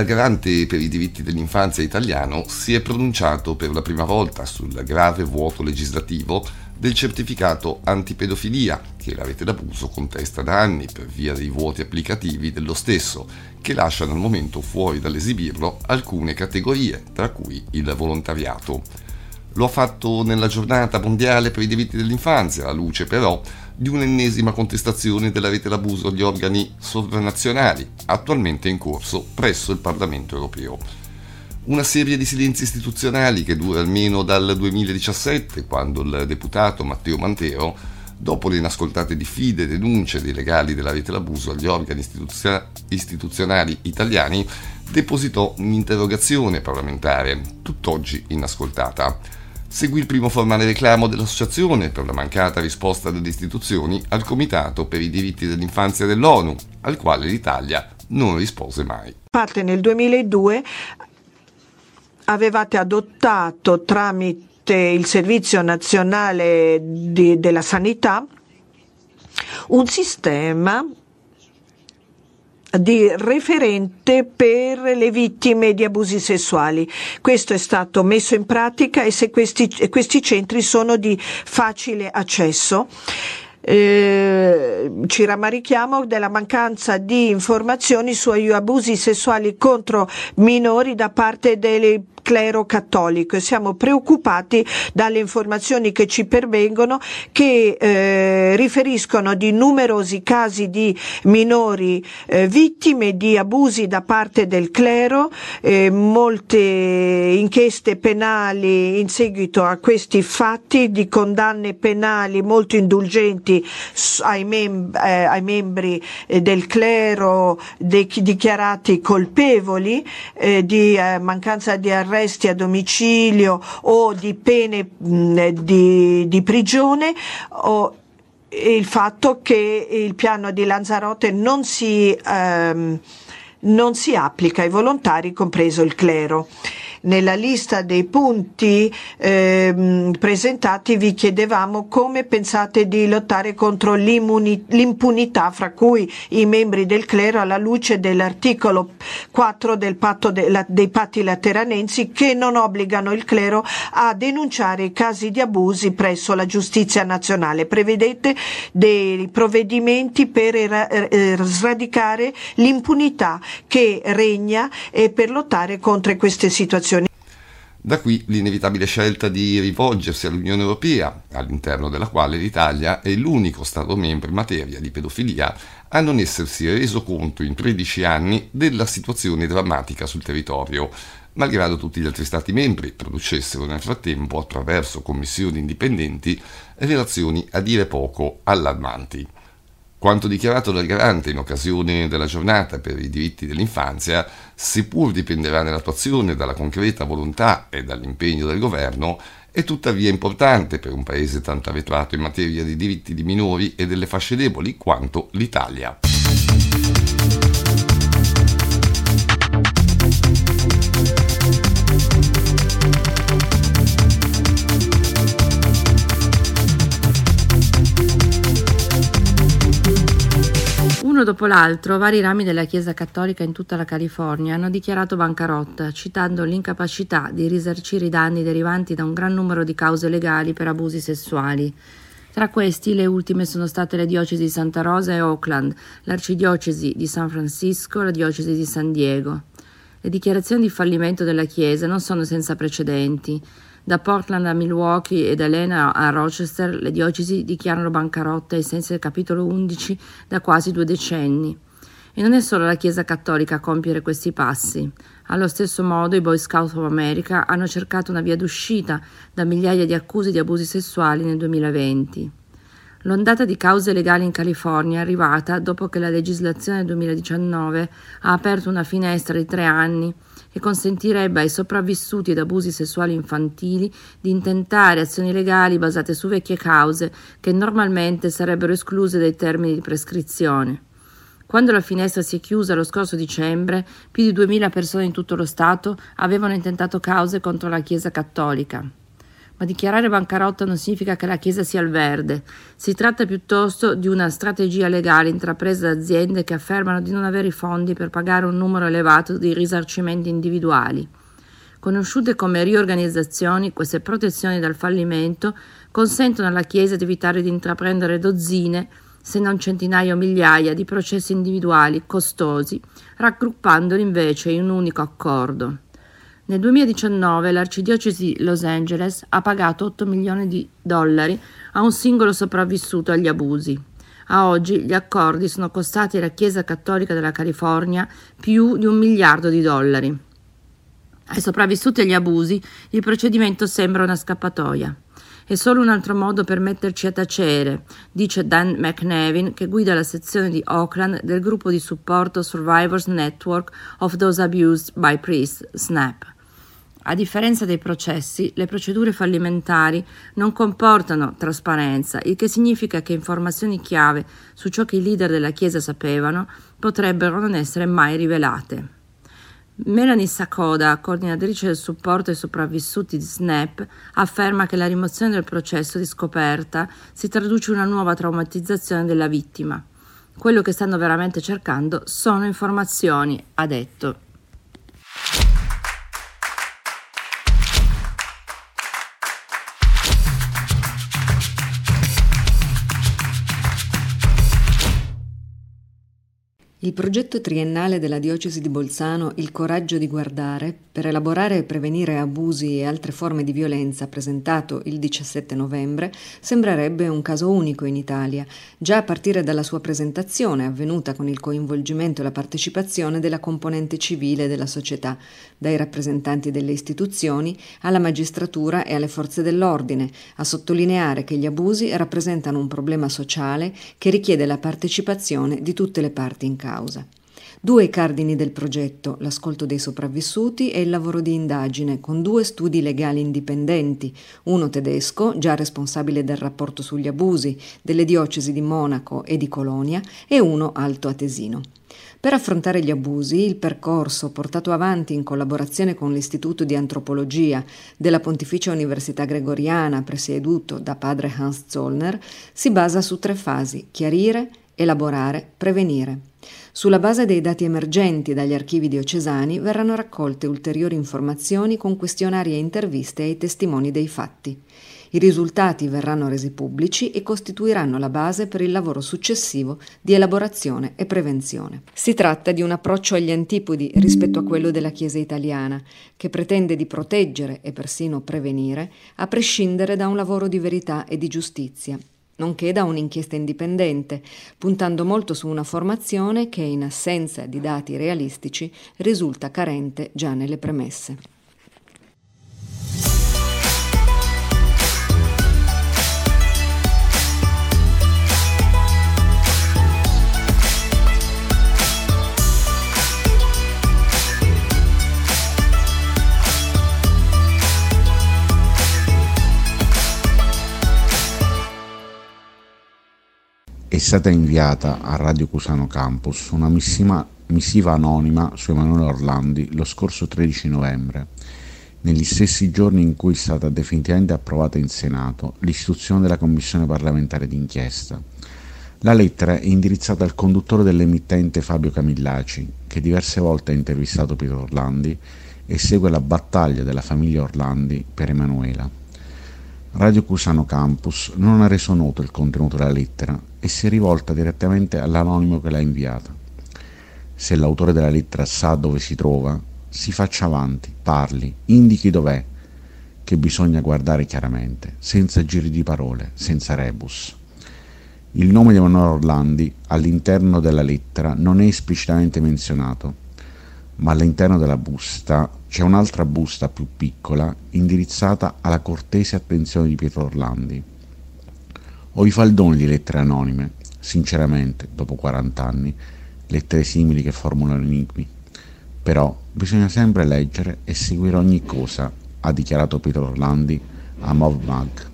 il garante per i diritti dell'infanzia italiano si è pronunciato per la prima volta sul grave vuoto legislativo del certificato antipedofilia che la rete d'abuso contesta da anni per via dei vuoti applicativi dello stesso, che lasciano al momento fuori dall'esibirlo alcune categorie, tra cui il volontariato. Lo ha fatto nella giornata mondiale per i diritti dell'infanzia, alla luce però di un'ennesima contestazione della rete d'abuso agli organi sovranazionali, attualmente in corso presso il Parlamento europeo una serie di silenzi istituzionali che dura almeno dal 2017, quando il deputato Matteo Mantero, dopo le inascoltate diffide denunce dei legali della rete d'abuso agli organi istituzio- istituzionali italiani, depositò un'interrogazione parlamentare, tutt'oggi inascoltata. Seguì il primo formale reclamo dell'Associazione per la mancata risposta delle istituzioni al Comitato per i diritti dell'infanzia dell'ONU, al quale l'Italia non rispose mai. Parte nel 2002 avevate adottato tramite il Servizio Nazionale di, della Sanità un sistema di referente per le vittime di abusi sessuali. Questo è stato messo in pratica e se questi, questi centri sono di facile accesso. Eh, ci rammarichiamo della mancanza di informazioni sugli abusi sessuali contro minori da parte delle clero cattolico e siamo preoccupati dalle informazioni che ci pervengono che eh, riferiscono di numerosi casi di minori eh, vittime di abusi da parte del clero, eh, molte inchieste penali in seguito a questi fatti di condanne penali molto indulgenti ai, mem- eh, ai membri eh, del clero dichiarati colpevoli eh, di mancanza di arresto arresti a domicilio o di pene mh, di, di prigione o il fatto che il piano di Lanzarote non si, ehm, non si applica ai volontari, compreso il clero nella lista dei punti eh, presentati vi chiedevamo come pensate di lottare contro l'impunità fra cui i membri del clero alla luce dell'articolo 4 del patto de, la, dei patti lateranensi che non obbligano il clero a denunciare i casi di abusi presso la giustizia nazionale. Prevedete dei provvedimenti per er, sradicare l'impunità che regna e per lottare contro queste situazioni da qui l'inevitabile scelta di rivolgersi all'Unione Europea, all'interno della quale l'Italia è l'unico Stato membro in materia di pedofilia a non essersi reso conto in 13 anni della situazione drammatica sul territorio, malgrado tutti gli altri Stati membri producessero nel frattempo, attraverso commissioni indipendenti, relazioni a dire poco allarmanti. Quanto dichiarato dal Garante in occasione della giornata per i diritti dell'infanzia, seppur dipenderà nell'attuazione dalla concreta volontà e dall'impegno del governo, è tuttavia importante per un paese tanto arretrato in materia di diritti di minori e delle fasce deboli quanto l'Italia. Uno dopo l'altro, vari rami della Chiesa cattolica in tutta la California hanno dichiarato bancarotta, citando l'incapacità di risarcire i danni derivanti da un gran numero di cause legali per abusi sessuali. Tra questi le ultime sono state le diocesi di Santa Rosa e Oakland, l'arcidiocesi di San Francisco e la diocesi di San Diego. Le dichiarazioni di fallimento della Chiesa non sono senza precedenti. Da Portland a Milwaukee e da Elena a Rochester le diocesi dichiarano bancarotta ai sensi del capitolo 11 da quasi due decenni. E non è solo la Chiesa cattolica a compiere questi passi. Allo stesso modo i Boy Scouts of America hanno cercato una via d'uscita da migliaia di accuse di abusi sessuali nel 2020. L'ondata di cause legali in California è arrivata dopo che la legislazione del 2019 ha aperto una finestra di tre anni che consentirebbe ai sopravvissuti ed abusi sessuali infantili di intentare azioni legali basate su vecchie cause che normalmente sarebbero escluse dai termini di prescrizione. Quando la finestra si è chiusa lo scorso dicembre, più di 2000 persone in tutto lo Stato avevano intentato cause contro la Chiesa cattolica. Ma dichiarare bancarotta non significa che la Chiesa sia al verde. Si tratta piuttosto di una strategia legale intrapresa da aziende che affermano di non avere i fondi per pagare un numero elevato di risarcimenti individuali. Conosciute come riorganizzazioni, queste protezioni dal fallimento consentono alla Chiesa di evitare di intraprendere dozzine, se non centinaia o migliaia, di processi individuali costosi, raggruppandoli invece in un unico accordo. Nel 2019 l'arcidiocesi di Los Angeles ha pagato 8 milioni di dollari a un singolo sopravvissuto agli abusi. A oggi gli accordi sono costati alla Chiesa Cattolica della California più di un miliardo di dollari. Ai sopravvissuti agli abusi il procedimento sembra una scappatoia. È solo un altro modo per metterci a tacere, dice Dan McNevin, che guida la sezione di Oakland del gruppo di supporto Survivors Network of Those Abused by Priests, SNAP. A differenza dei processi, le procedure fallimentari non comportano trasparenza, il che significa che informazioni chiave su ciò che i leader della Chiesa sapevano potrebbero non essere mai rivelate. Melanie Sakoda, coordinatrice del supporto ai sopravvissuti di SNAP, afferma che la rimozione del processo di scoperta si traduce in una nuova traumatizzazione della vittima. Quello che stanno veramente cercando sono informazioni, ha detto. Il progetto triennale della diocesi di Bolzano Il coraggio di guardare per elaborare e prevenire abusi e altre forme di violenza presentato il 17 novembre sembrerebbe un caso unico in Italia, già a partire dalla sua presentazione avvenuta con il coinvolgimento e la partecipazione della componente civile della società, dai rappresentanti delle istituzioni alla magistratura e alle forze dell'ordine, a sottolineare che gli abusi rappresentano un problema sociale che richiede la partecipazione di tutte le parti in causa. Due i cardini del progetto, l'ascolto dei sopravvissuti e il lavoro di indagine, con due studi legali indipendenti, uno tedesco, già responsabile del rapporto sugli abusi, delle diocesi di Monaco e di Colonia, e uno alto-atesino. Per affrontare gli abusi, il percorso portato avanti in collaborazione con l'Istituto di Antropologia della Pontificia Università Gregoriana, presieduto da padre Hans Zollner, si basa su tre fasi: chiarire, elaborare, prevenire. Sulla base dei dati emergenti dagli archivi diocesani verranno raccolte ulteriori informazioni con questionari e interviste ai testimoni dei fatti. I risultati verranno resi pubblici e costituiranno la base per il lavoro successivo di elaborazione e prevenzione. Si tratta di un approccio agli antipodi rispetto a quello della Chiesa italiana, che pretende di proteggere e persino prevenire, a prescindere da un lavoro di verità e di giustizia, nonché da un'inchiesta indipendente, puntando molto su una formazione che, in assenza di dati realistici, risulta carente già nelle premesse. Stata inviata a Radio Cusano Campus una missiva, missiva anonima su Emanuele Orlandi lo scorso 13 novembre, negli stessi giorni in cui è stata definitivamente approvata in Senato l'istituzione della Commissione parlamentare d'inchiesta. La lettera è indirizzata al conduttore dell'emittente Fabio Camillaci, che diverse volte ha intervistato Pietro Orlandi e segue la battaglia della famiglia Orlandi per Emanuela. Radio Cusano Campus non ha reso noto il contenuto della lettera e si è rivolta direttamente all'anonimo che l'ha inviata. Se l'autore della lettera sa dove si trova, si faccia avanti, parli, indichi dov'è, che bisogna guardare chiaramente, senza giri di parole, senza rebus. Il nome di Emanuele Orlandi all'interno della lettera non è esplicitamente menzionato, ma all'interno della busta c'è un'altra busta più piccola indirizzata alla cortese attenzione di Pietro Orlandi. Ho i faldoni di lettere anonime, sinceramente, dopo 40 anni, lettere simili che formulano enigmi. Però bisogna sempre leggere e seguire ogni cosa, ha dichiarato Pietro Orlandi a Mov Mag.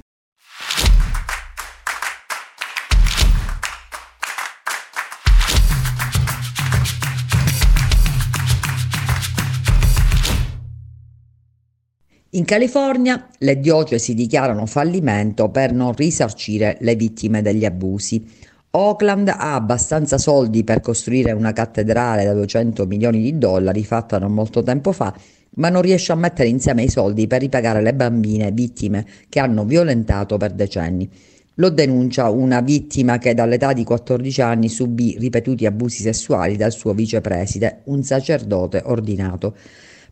In California le diocesi dichiarano fallimento per non risarcire le vittime degli abusi. Oakland ha abbastanza soldi per costruire una cattedrale da 200 milioni di dollari fatta non molto tempo fa, ma non riesce a mettere insieme i soldi per ripagare le bambine vittime che hanno violentato per decenni. Lo denuncia una vittima che dall'età di 14 anni subì ripetuti abusi sessuali dal suo vicepreside, un sacerdote ordinato.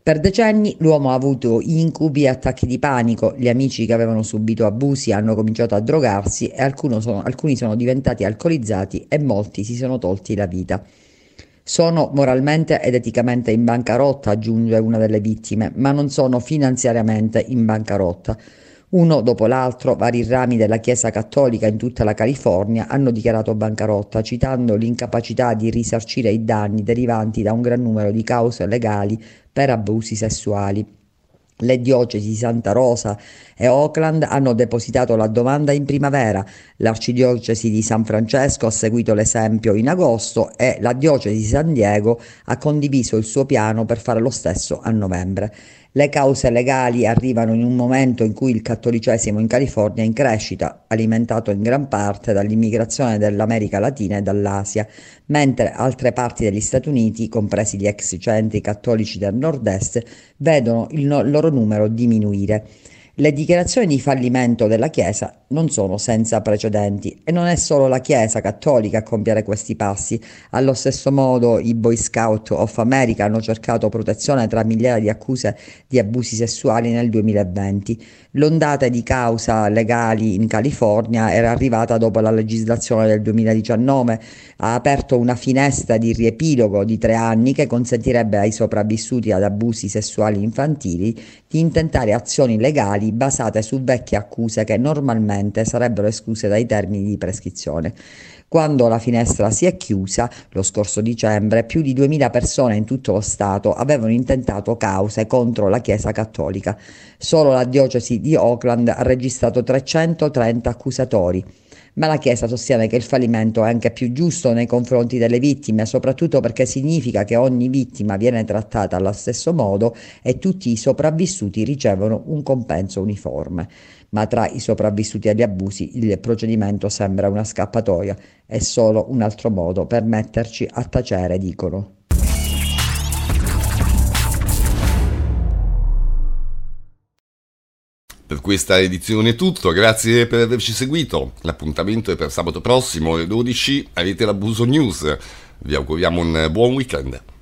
Per decenni l'uomo ha avuto incubi e attacchi di panico, gli amici che avevano subito abusi hanno cominciato a drogarsi e sono, alcuni sono diventati alcolizzati e molti si sono tolti la vita. Sono moralmente ed eticamente in bancarotta, aggiunge una delle vittime, ma non sono finanziariamente in bancarotta. Uno dopo l'altro, vari rami della Chiesa cattolica in tutta la California hanno dichiarato bancarotta, citando l'incapacità di risarcire i danni derivanti da un gran numero di cause legali per abusi sessuali. Le diocesi di Santa Rosa e Oakland hanno depositato la domanda in primavera, l'arcidiocesi di San Francesco ha seguito l'esempio in agosto e la diocesi di San Diego ha condiviso il suo piano per fare lo stesso a novembre. Le cause legali arrivano in un momento in cui il cattolicesimo in California è in crescita, alimentato in gran parte dall'immigrazione dell'America Latina e dall'Asia, mentre altre parti degli Stati Uniti, compresi gli ex centri cattolici del nord-est, vedono il no- loro numero diminuire. Le dichiarazioni di fallimento della Chiesa non sono senza precedenti e non è solo la Chiesa cattolica a compiere questi passi. Allo stesso modo i Boy Scout of America hanno cercato protezione tra migliaia di accuse di abusi sessuali nel 2020. L'ondata di causa legali in California era arrivata dopo la legislazione del 2019, ha aperto una finestra di riepilogo di tre anni che consentirebbe ai sopravvissuti ad abusi sessuali infantili di intentare azioni legali basate su vecchie accuse che normalmente sarebbero escluse dai termini di prescrizione. Quando la finestra si è chiusa, lo scorso dicembre, più di 2000 persone in tutto lo Stato avevano intentato cause contro la Chiesa cattolica. Solo la diocesi di Oakland ha registrato 330 accusatori. Ma la Chiesa sostiene che il fallimento è anche più giusto nei confronti delle vittime, soprattutto perché significa che ogni vittima viene trattata allo stesso modo e tutti i sopravvissuti ricevono un compenso uniforme ma tra i sopravvissuti agli abusi il procedimento sembra una scappatoia, è solo un altro modo per metterci a tacere, dicono. Per questa edizione è tutto, grazie per averci seguito. L'appuntamento è per sabato prossimo alle 12, avete l'abuso news. Vi auguriamo un buon weekend.